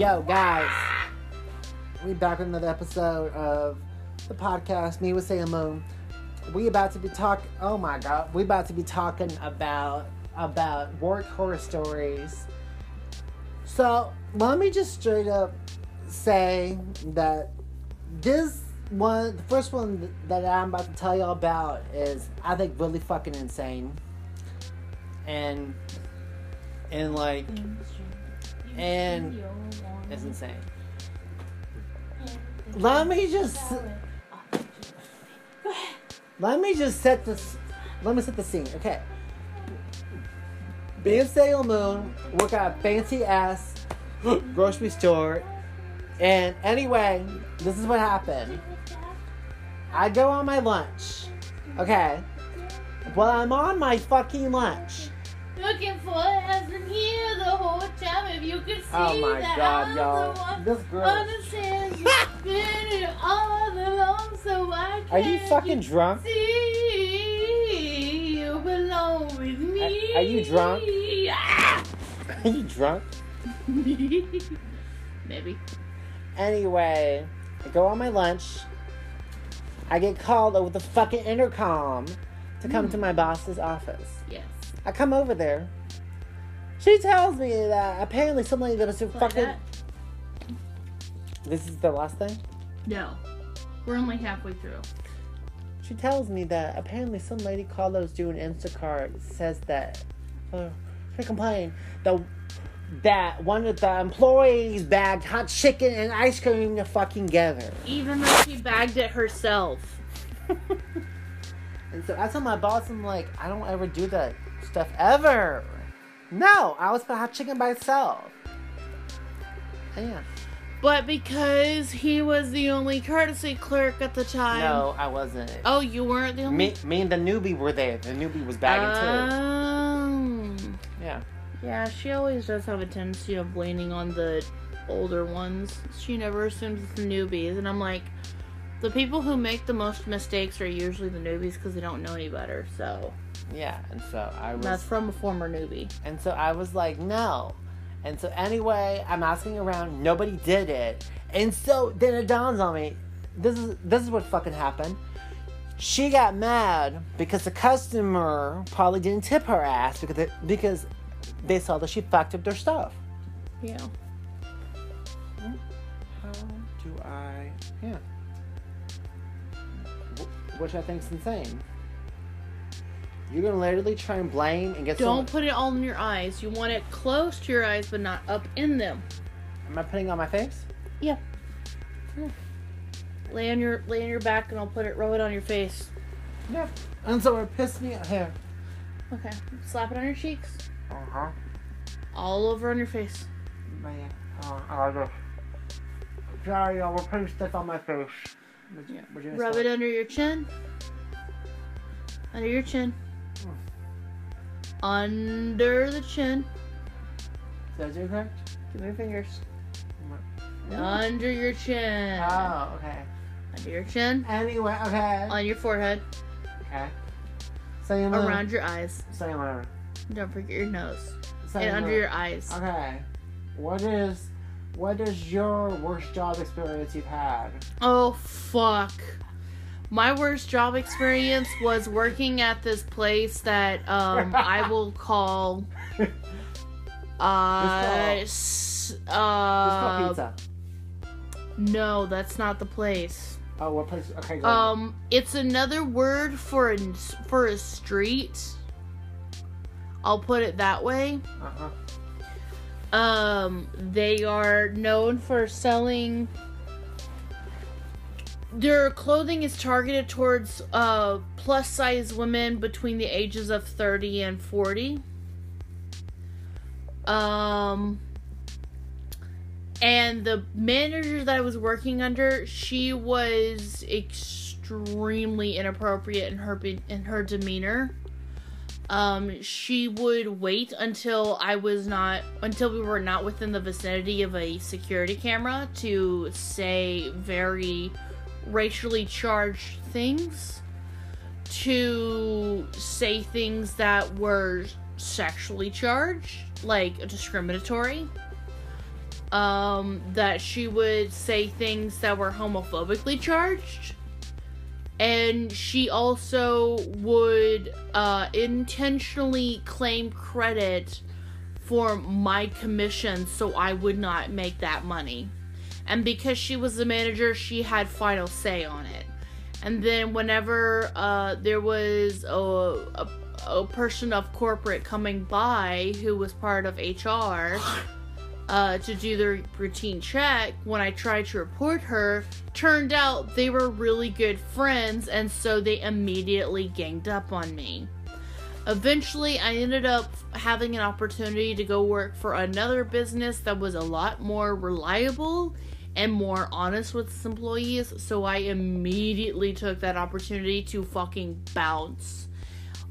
Yo, guys, we back with another episode of the podcast. Me with Sam Moon. We about to be talk. Oh my god, we about to be talking about about work horror stories. So let me just straight up say that this one, the first one that I'm about to tell y'all about is I think really fucking insane, and and like and it's insane. Mm. Let me just let me just set this. Let me set the scene. Okay. And Sailor Moon work at a fancy ass grocery store, and anyway, this is what happened. I go on my lunch. Okay. Well, I'm on my fucking lunch. Looking for it has been here the whole time. If you could oh see Oh my that God, I'm y'all. the one This girl- understands you've been here all along, so I Are you can't fucking drunk? see you belong with me. Are- are you drunk? Are you drunk? Maybe. Anyway, I go on my lunch. I get called over the fucking intercom to come to hmm. my boss's office. Yes. I come over there. She tells me that apparently somebody that was Like fucking. that? This is the last thing. No. We're only halfway through. She tells me that apparently some lady called us doing Instacart says that uh, she complained that that one of the employees bagged hot chicken and ice cream together. Even though she bagged it herself. And so I told my boss, I'm like, I don't ever do that stuff ever. No, I was hot chicken by itself. And yeah. But because he was the only courtesy clerk at the time. No, I wasn't. Oh, you weren't the only. Me, me and the newbie were there. The newbie was bagging Um, too. Yeah. yeah, she always does have a tendency of leaning on the older ones. She never assumes it's the newbies, and I'm like, the people who make the most mistakes are usually the newbies because they don't know any better. So Yeah. And so I was. that's from a former newbie. And so I was like, no. And so anyway, I'm asking around, nobody did it. And so then it dawns on me, this is this is what fucking happened. She got mad because the customer probably didn't tip her ass because it, because they saw that she fucked up their stuff. Yeah. How do I? Yeah. Wh- Which I think is insane. You're gonna literally try and blame and get Don't someone. put it all in your eyes. You want it close to your eyes, but not up in them. Am I putting it on my face? Yeah. Lay on your lay on your back, and I'll put it rub it on your face. Yeah. And so it pissed me out here. Okay. Slap it on your cheeks. Uh huh. All over on your face. Man, uh, I just. Sorry, y'all, we're putting stuff on my face. Would you- Yeah. would you Rub it under your chin. Under your chin. Under the chin. Did I do it correct? Give me your fingers. Under your chin. Oh, okay. Under your chin. Anyway, okay. On your forehead. Okay. Same Around your eyes. Same letter. Don't forget your nose. Same And under your eyes. Okay. What is. What is your worst job experience you've had? Oh fuck. My worst job experience was working at this place that um I will call uh s- uh called pizza. no, that's not the place. Oh, what place? Okay, go. on. Um it's another word for a for a street. I'll put it that way. Uh-huh. Um, they are known for selling. Their clothing is targeted towards uh, plus size women between the ages of 30 and 40. Um, and the manager that I was working under, she was extremely inappropriate in her in her demeanor. Um, she would wait until I was not until we were not within the vicinity of a security camera to say very racially charged things, to say things that were sexually charged, like discriminatory. um, that she would say things that were homophobically charged. And she also would uh, intentionally claim credit for my commission so I would not make that money. And because she was the manager, she had final say on it. And then whenever uh, there was a, a, a person of corporate coming by who was part of HR uh, to do their routine check, when I tried to report her, turned out they were really good friends, and so they immediately ganged up on me. Eventually, I ended up having an opportunity to go work for another business that was a lot more reliable and more honest with its employees, so I immediately took that opportunity to fucking bounce.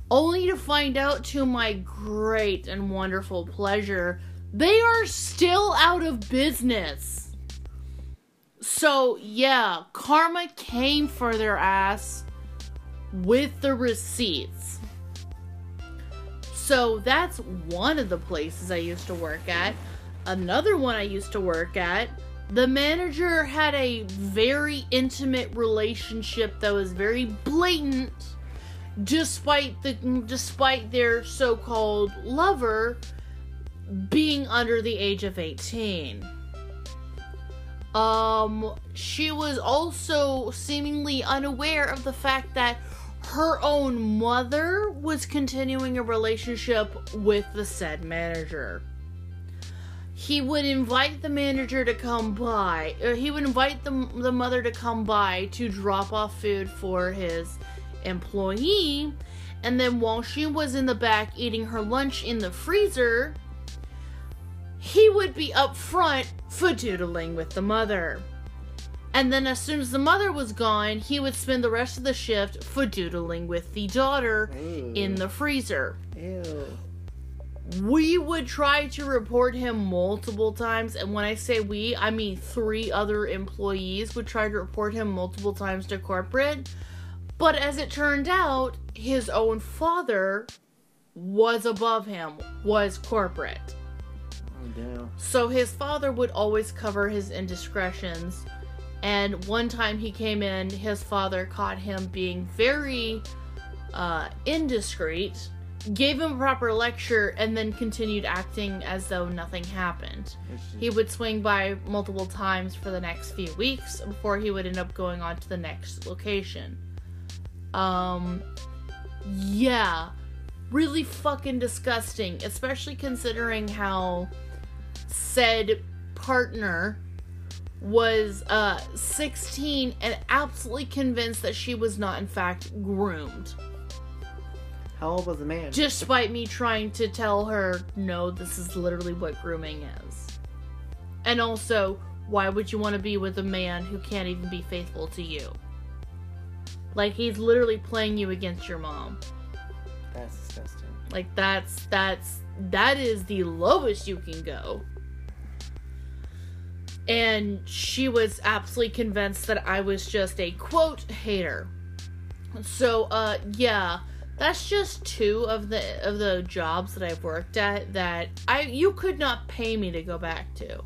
Only to find out, to my great and wonderful pleasure, they are still out of business. So, yeah, karma came for their ass with the receipts. So, that's one of the places I used to work at. Another one I used to work at, the manager had a very intimate relationship that was very blatant despite the despite their so-called lover being under the age of 18. Um, she was also seemingly unaware of the fact that her own mother was continuing a relationship with the said manager. He would invite the manager to come by, or he would invite the, the mother to come by to drop off food for his employee, and then while she was in the back eating her lunch in the freezer, he would be up front for doodling with the mother. And then, as soon as the mother was gone, he would spend the rest of the shift for doodling with the daughter Ew. in the freezer. Ew. We would try to report him multiple times, and when I say we, I mean three other employees would try to report him multiple times to corporate. But as it turned out, his own father was above him, was corporate. Oh. So his father would always cover his indiscretions. And one time he came in, his father caught him being very uh, indiscreet, gave him a proper lecture, and then continued acting as though nothing happened. He would swing by multiple times for the next few weeks before he would end up going on to the next location. Um, yeah, really fucking disgusting, especially considering how said partner was uh 16 and absolutely convinced that she was not in fact groomed How old was the man? despite me trying to tell her no this is literally what grooming is and also why would you want to be with a man who can't even be faithful to you like he's literally playing you against your mom That's disgusting. like that's that's that is the lowest you can go. And she was absolutely convinced that I was just a quote hater. So uh yeah, that's just two of the of the jobs that I've worked at that I you could not pay me to go back to.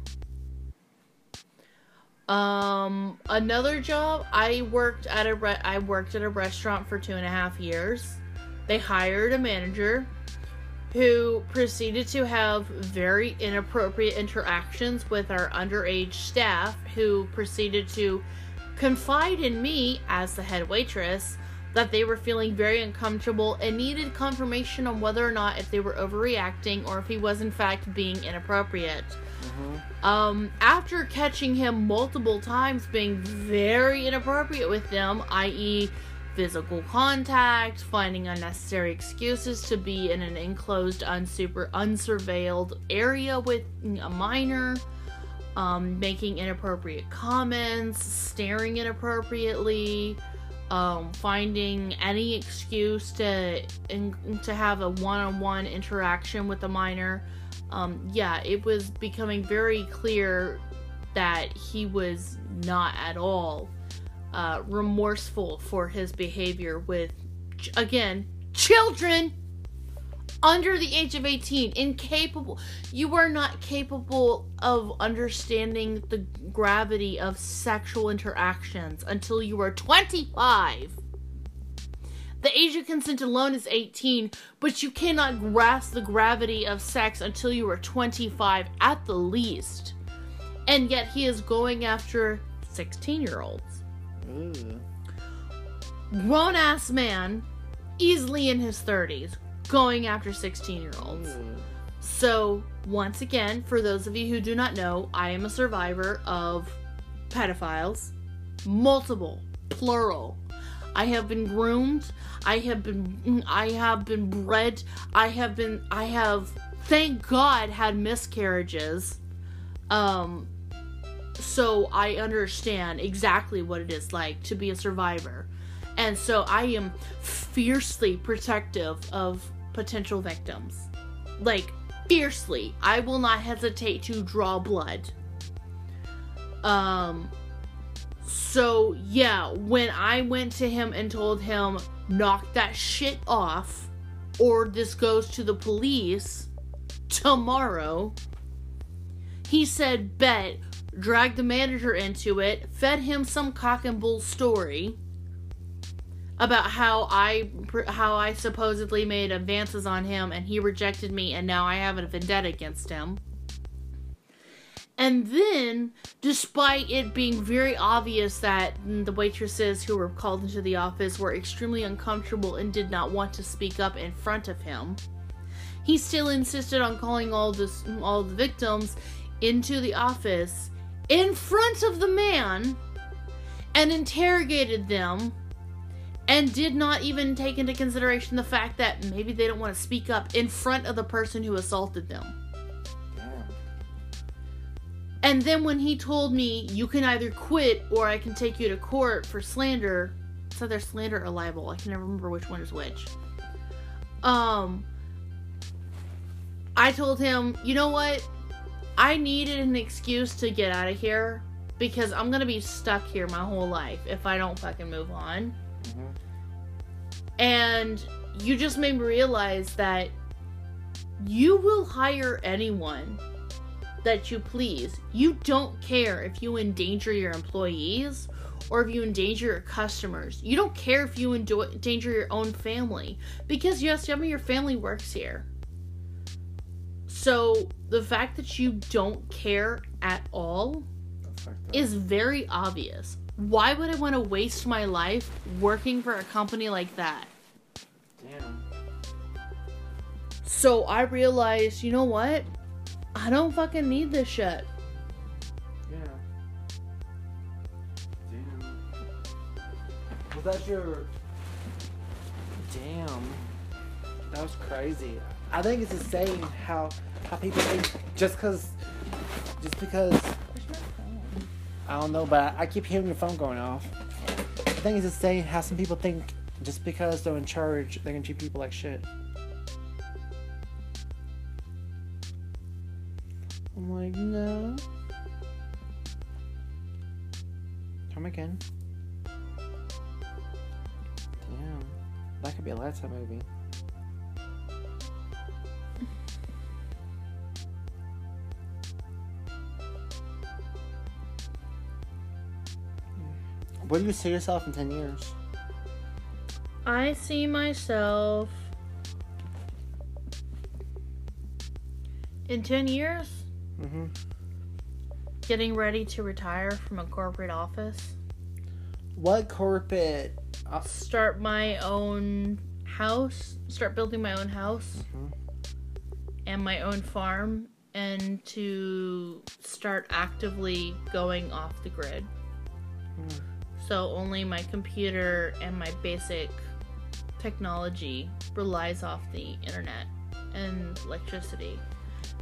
Um, another job I worked at a re- I worked at a restaurant for two and a half years. They hired a manager who proceeded to have very inappropriate interactions with our underage staff, who proceeded to confide in me as the head waitress that they were feeling very uncomfortable and needed confirmation on whether or not if they were overreacting or if he was in fact being inappropriate. Um, after catching him multiple times being very inappropriate with them, i.e., physical contact, finding unnecessary excuses to be in an enclosed, unsuper, unsurveilled area with a minor, um, making inappropriate comments, staring inappropriately, um, finding any excuse to in, to have a one-on-one interaction with a minor. Um, yeah, it was becoming very clear that he was not at all uh, remorseful for his behavior with, again, children under the age of 18 incapable you are not capable of understanding the gravity of sexual interactions until you are 25 the age of consent alone is 18 but you cannot grasp the gravity of sex until you are 25 at the least. And yet he is going after 16 year olds Ooh. grown ass man easily in his 30s going after 16 year olds Ooh. So, once again, for those of you who do not know, I am a survivor of pedophiles. Multiple, plural. I have been groomed. I have been I have been bred. I have been I have thank God had miscarriages. Um so I understand exactly what it is like to be a survivor. And so I am fiercely protective of potential victims. Like fiercely. I will not hesitate to draw blood. Um so yeah, when I went to him and told him knock that shit off or this goes to the police tomorrow, he said bet dragged the manager into it, fed him some cock and bull story about how I how I supposedly made advances on him and he rejected me and now I have a vendetta against him. And then, despite it being very obvious that the waitresses who were called into the office were extremely uncomfortable and did not want to speak up in front of him, he still insisted on calling all this all the victims into the office in front of the man and interrogated them and did not even take into consideration the fact that maybe they don't want to speak up in front of the person who assaulted them. Damn. And then when he told me, you can either quit or I can take you to court for slander, it's either slander or libel. I can never remember which one is which. Um, I told him, you know what? I needed an excuse to get out of here because I'm gonna be stuck here my whole life if I don't fucking move on. Mhm. And you just made me realize that you will hire anyone that you please. You don't care if you endanger your employees or if you endanger your customers. You don't care if you endanger your own family because yes, some of your family works here. So the fact that you don't care at all That's fucked up. is very obvious. Why would I want to waste my life working for a company like that? Damn. So I realized, you know what? I don't fucking need this shit. Yeah. Damn. Was that your? Damn. That was crazy. I think it's the same how people think just cause just because I don't know, but I keep hearing your phone going off. I think it's insane how some people think just because they're in charge, they're gonna treat people like shit. I'm like, no. Come again. Damn. That could be a Lifetime movie. Where do you see yourself in 10 years? I see myself in 10 years Mm-hmm. getting ready to retire from a corporate office, What corporate? Uh, start my own house, start building my own house mhm. and my own farm, and to start actively going off the grid. Hmm. So only my computer and my basic technology relies off the internet and electricity.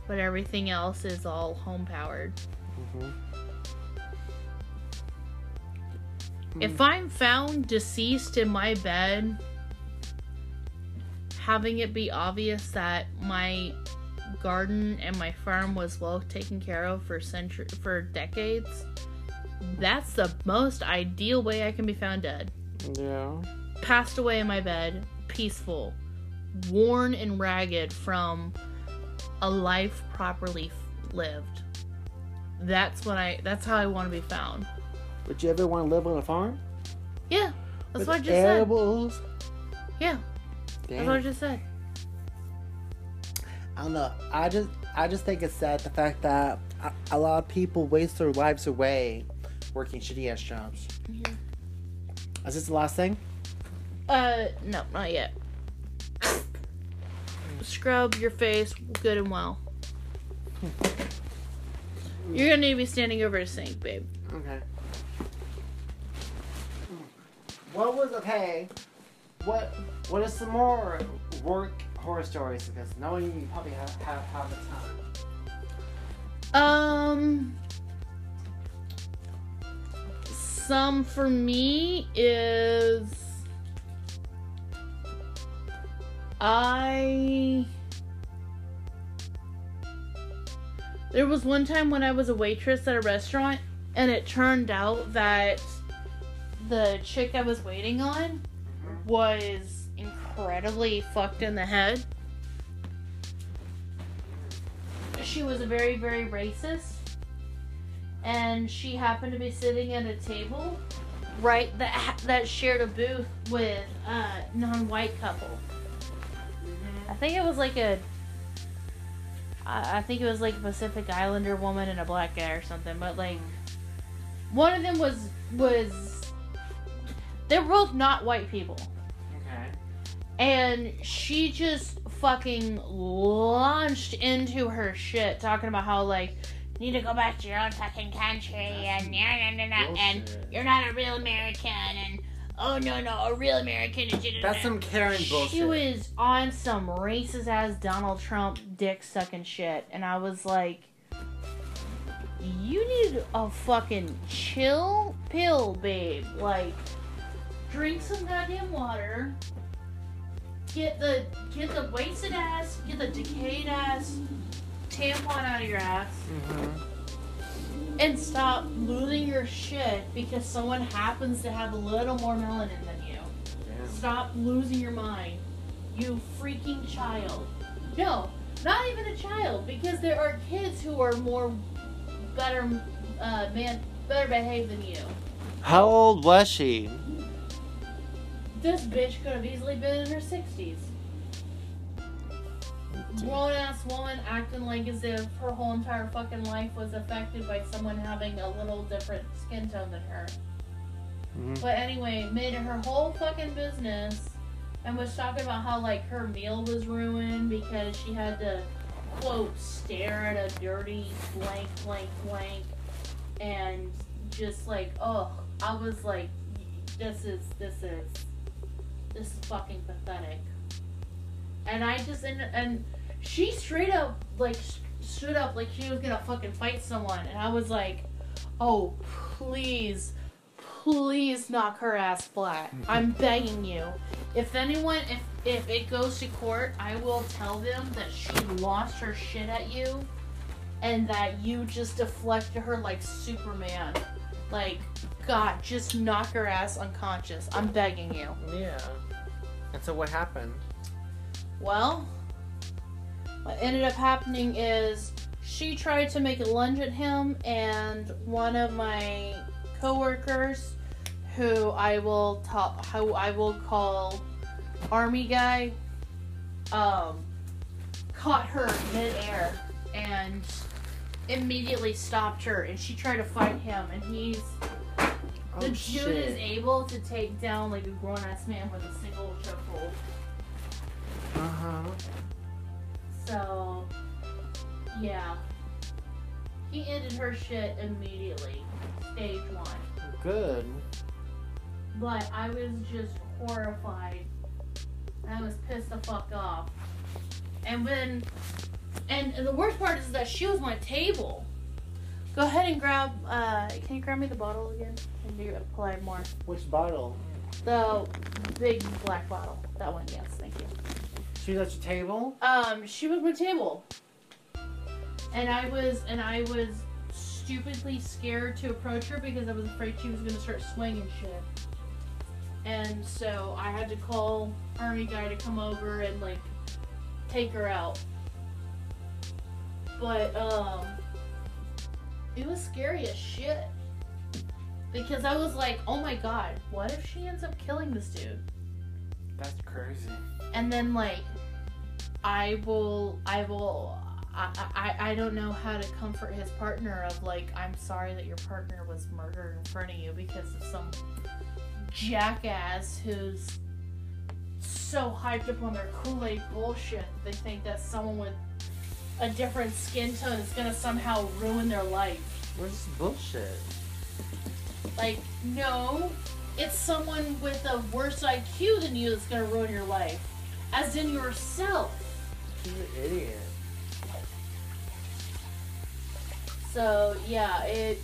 But everything else is all home powered. Mhm. If I'm found deceased in my bed, having it be obvious that my garden and my farm was well taken care of for centu- for decades, that's the most ideal way I can be found dead. Yeah. Passed away in my bed, peaceful, worn and ragged from a life properly f- lived. That's what I. That's how I want to be found. Would you ever want to live on a farm? Yeah, that's With what I just said. animals? Yeah, that's what I just said. I don't know. I just I just think it's sad the fact that a, a lot of people waste their lives away working shitty ass jobs. Is this the last thing? Uh, no, not yet. Scrub your face good and well. You're gonna need to be standing over a sink, babe. Okay. What was okay? What what is some more work horror stories? Because knowing you, you probably have have, have the time. Um, some for me is I. There was one time when I was a waitress at a restaurant, and it turned out that the chick I was waiting on was incredibly fucked in the head. She was very, very racist, and she happened to be sitting at a table right that that shared a booth with a non-white couple. I think it was like a. I I think it was like a Pacific Islander woman and a black guy or something, but like one of them was was they were both not white people. Okay. And she just fucking launched into her shit, talking about how like need to go back to your own fucking country and yeah, nah, nah, nah, and you're not a real American and oh no no a real American is That's some Karen bullshit. She was on some racist ass Donald Trump dick sucking shit, and I was like, you need a fucking chill pill, babe. Like, drink some goddamn water. Get the get the wasted ass, get the decayed ass tampon out of your ass, Mhm. and stop losing your shit because someone happens to have a little more melanin than you. Damn. Stop losing your mind. You freaking child. No, not even a child, because there are kids who are more better uh man better behaved than you. How old was she? This bitch could have easily been in her Grown ass woman acting like as if her whole entire fucking life was affected by someone having a little different skin tone than her. Mhm. But anyway, made her whole fucking business and was talking about how like her meal was ruined because she had to quote stare at a dirty blank blank blank and just like oh I was like this is this is this is fucking pathetic. And I just and and she straight up like stood up like she was gonna fucking fight someone and I was like, oh please please knock her ass flat. Mm-hmm. I'm begging you. If anyone, if if it goes to court, I will tell them that she lost her shit at you, and that you just deflected her like Superman. Like, God, just knock her ass unconscious. I'm begging you. Yeah. And so what happened? Well, what ended up happening is she tried to make a lunge at him, and one of my coworkers, who I will talk, who I will call Army guy, um, caught her midair and immediately stopped her, and she tried to fight him, and he's the dude is able to take down like a grown ass man with a single chokehold. Uh huh. So, yeah. He ended her shit immediately. Stage one. Good. But I was just horrified. I was pissed the fuck off. And when. And, and the worst part is that she was my table. Go ahead and grab. Uh, can you grab me the bottle again? And do apply more. Which bottle? The big black bottle. That one, yes, thank you. She was at your table. Um, she was my table. And I was and I was stupidly scared to approach her because I was afraid she was gonna start swinging shit. and so I had to call army guy to come over and like take her out. But um, it was scary as shit because I was like, oh my god, what if she ends up killing this dude? That's crazy. and then like i will i will I, I i don't know how to comfort his partner of like i'm sorry that your partner was murdered in front of you because of some jackass who's so hyped up on their kool-aid bullshit they think that someone with a different skin tone is gonna somehow ruin their life What's bullshit? like no it's someone with a worse iq than you that's gonna ruin your life as in yourself She's an idiot. So yeah, it.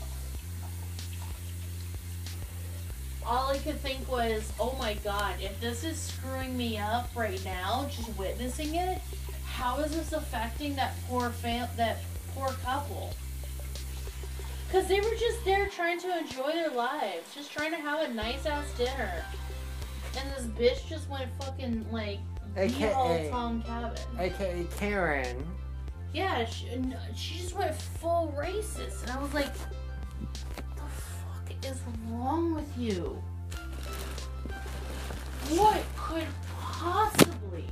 All I could think was, oh my god, if this is screwing me up right now, just witnessing it, how is this affecting that poor fam, that poor couple? Because they were just there trying to enjoy their lives, just trying to have a nice ass dinner, and this bitch just went fucking like AKA. Tom Cabin. AKA Karen. Yeah, she, she just went full racist, and I was like, "What the fuck is wrong with you? What could possibly,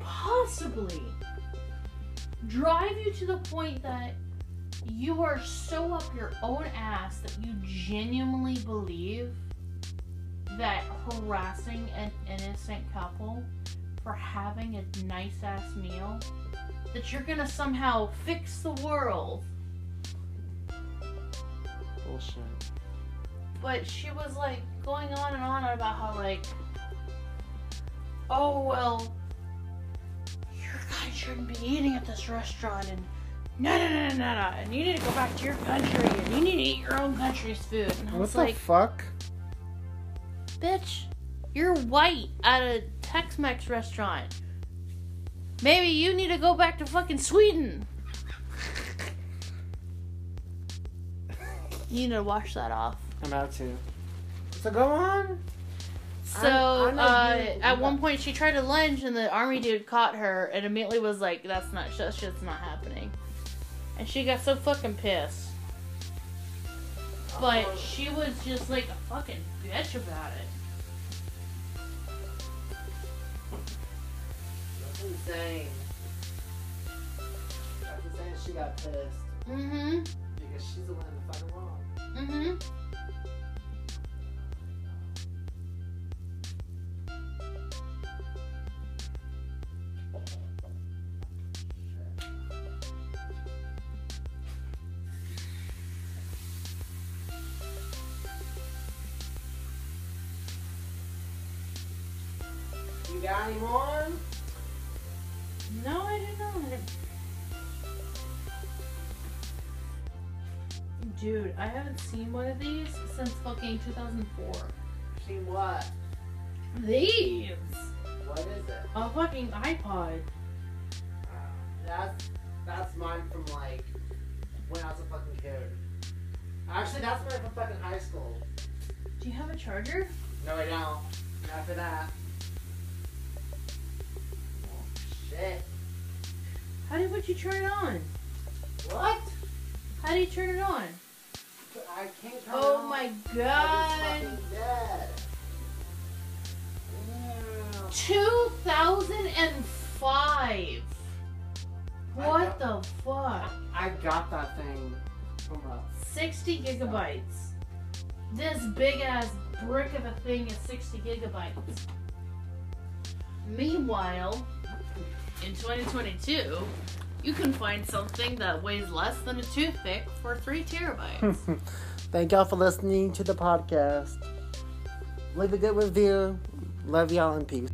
possibly drive you to the point that you are so up your own ass that you genuinely believe that harassing an innocent couple for having a nice ass meal that you're gonna somehow fix the world. Bullshit. But she was like going on and on about how like, oh well, your guys shouldn't be eating at this restaurant and no no no no no and you need to go back to your country and you need to eat your own country's food. And I What was the like, fuck? bitch, you're white at a Tex-Mex restaurant. Maybe you need to go back to fucking Sweden. You need to wash that off. I'm about to. So go on. So I'm- I'm uh, at one point she tried to lunge and the army dude caught her and immediately was like, "That's not that shit's not happening," and she got so fucking pissed. But she was just like a fucking bitch about it. That's insane. That's insane. She got pissed Mm-hmm. because she's the one in the fucking wrong. Mm-hmm. You got any more? Dude, I haven't seen one of these since fucking 2004. Seen what? These? What is it? A fucking iPod. That's that's mine from like when I was a fucking kid. Actually, that's mine from fucking high school. Do you have a charger? No, I don't. Not for that. Oh, shit. How did would you turn it on? What? How do you turn it on? I can't turn Oh on. my god. fucking dead. 2005. What the fuck? I got that thing from a 60 gigabytes. This big ass brick of a thing is 60 gigabytes. Meanwhile, in 2022, you can find something that weighs less than a toothpick for 3 terabytes. Thank y'all for listening to the podcast. Leave a good review. Love y'all and peace.